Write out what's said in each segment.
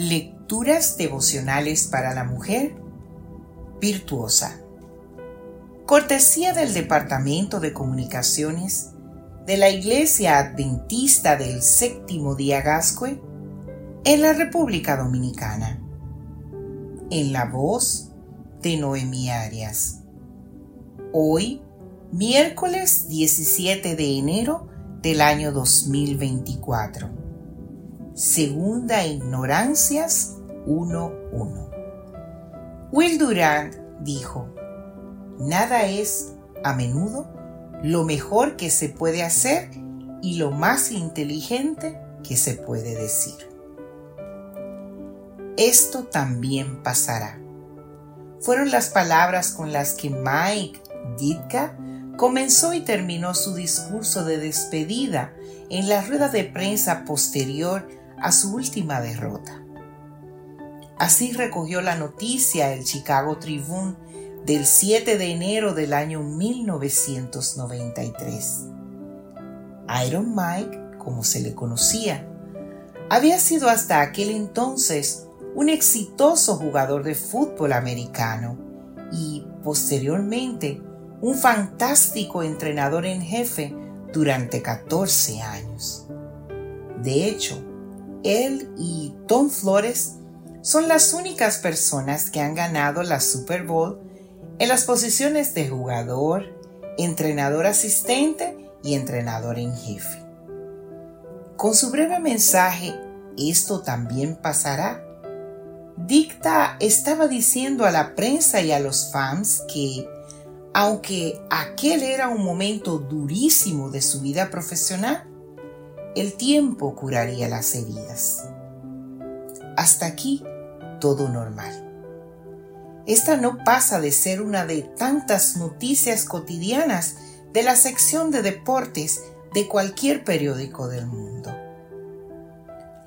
Lecturas devocionales para la mujer virtuosa. Cortesía del Departamento de Comunicaciones de la Iglesia Adventista del Séptimo Día Gascue en la República Dominicana. En la voz de Noemí Arias. Hoy, miércoles 17 de enero del año 2024. Segunda Ignorancias 1.1. Will Durant dijo, Nada es, a menudo, lo mejor que se puede hacer y lo más inteligente que se puede decir. Esto también pasará. Fueron las palabras con las que Mike Ditka comenzó y terminó su discurso de despedida en la rueda de prensa posterior a su última derrota. Así recogió la noticia el Chicago Tribune del 7 de enero del año 1993. Iron Mike, como se le conocía, había sido hasta aquel entonces un exitoso jugador de fútbol americano y posteriormente un fantástico entrenador en jefe durante 14 años. De hecho, él y Tom Flores son las únicas personas que han ganado la Super Bowl en las posiciones de jugador, entrenador asistente y entrenador en jefe. Con su breve mensaje, esto también pasará. Dicta estaba diciendo a la prensa y a los fans que, aunque aquel era un momento durísimo de su vida profesional, el tiempo curaría las heridas. Hasta aquí todo normal. Esta no pasa de ser una de tantas noticias cotidianas de la sección de deportes de cualquier periódico del mundo.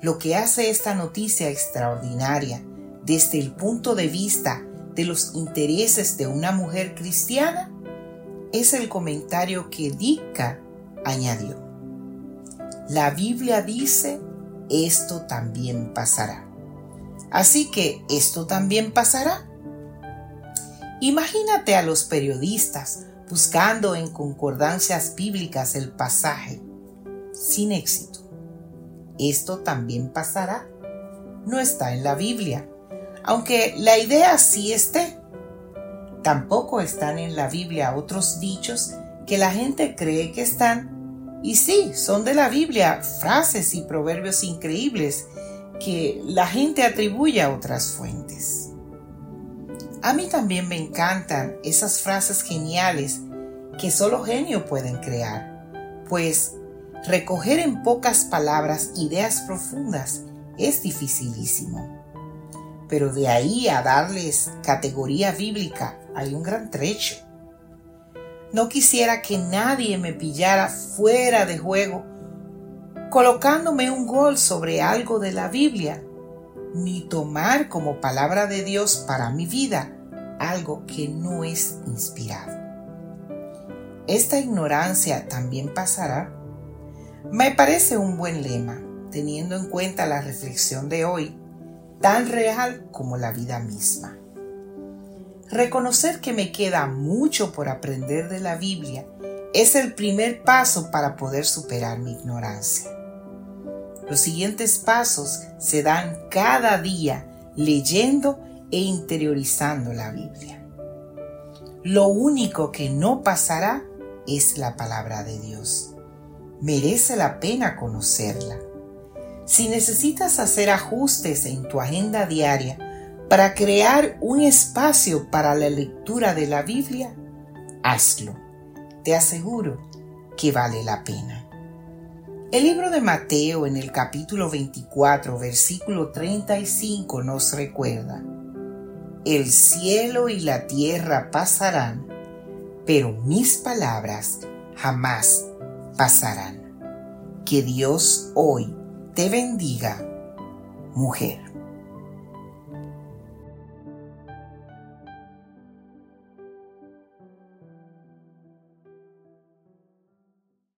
Lo que hace esta noticia extraordinaria desde el punto de vista de los intereses de una mujer cristiana es el comentario que Dicka añadió. La Biblia dice, esto también pasará. Así que esto también pasará. Imagínate a los periodistas buscando en concordancias bíblicas el pasaje, sin éxito. Esto también pasará. No está en la Biblia, aunque la idea sí esté. Tampoco están en la Biblia otros dichos que la gente cree que están. Y sí, son de la Biblia frases y proverbios increíbles que la gente atribuye a otras fuentes. A mí también me encantan esas frases geniales que solo genio pueden crear, pues recoger en pocas palabras ideas profundas es dificilísimo. Pero de ahí a darles categoría bíblica hay un gran trecho. No quisiera que nadie me pillara fuera de juego colocándome un gol sobre algo de la Biblia ni tomar como palabra de Dios para mi vida algo que no es inspirado. Esta ignorancia también pasará. Me parece un buen lema, teniendo en cuenta la reflexión de hoy, tan real como la vida misma. Reconocer que me queda mucho por aprender de la Biblia es el primer paso para poder superar mi ignorancia. Los siguientes pasos se dan cada día leyendo e interiorizando la Biblia. Lo único que no pasará es la palabra de Dios. Merece la pena conocerla. Si necesitas hacer ajustes en tu agenda diaria para crear un espacio para la lectura de la Biblia, hazlo. Te aseguro que vale la pena. El libro de Mateo en el capítulo 24, versículo 35 nos recuerda, El cielo y la tierra pasarán, pero mis palabras jamás pasarán. Que Dios hoy te bendiga, mujer.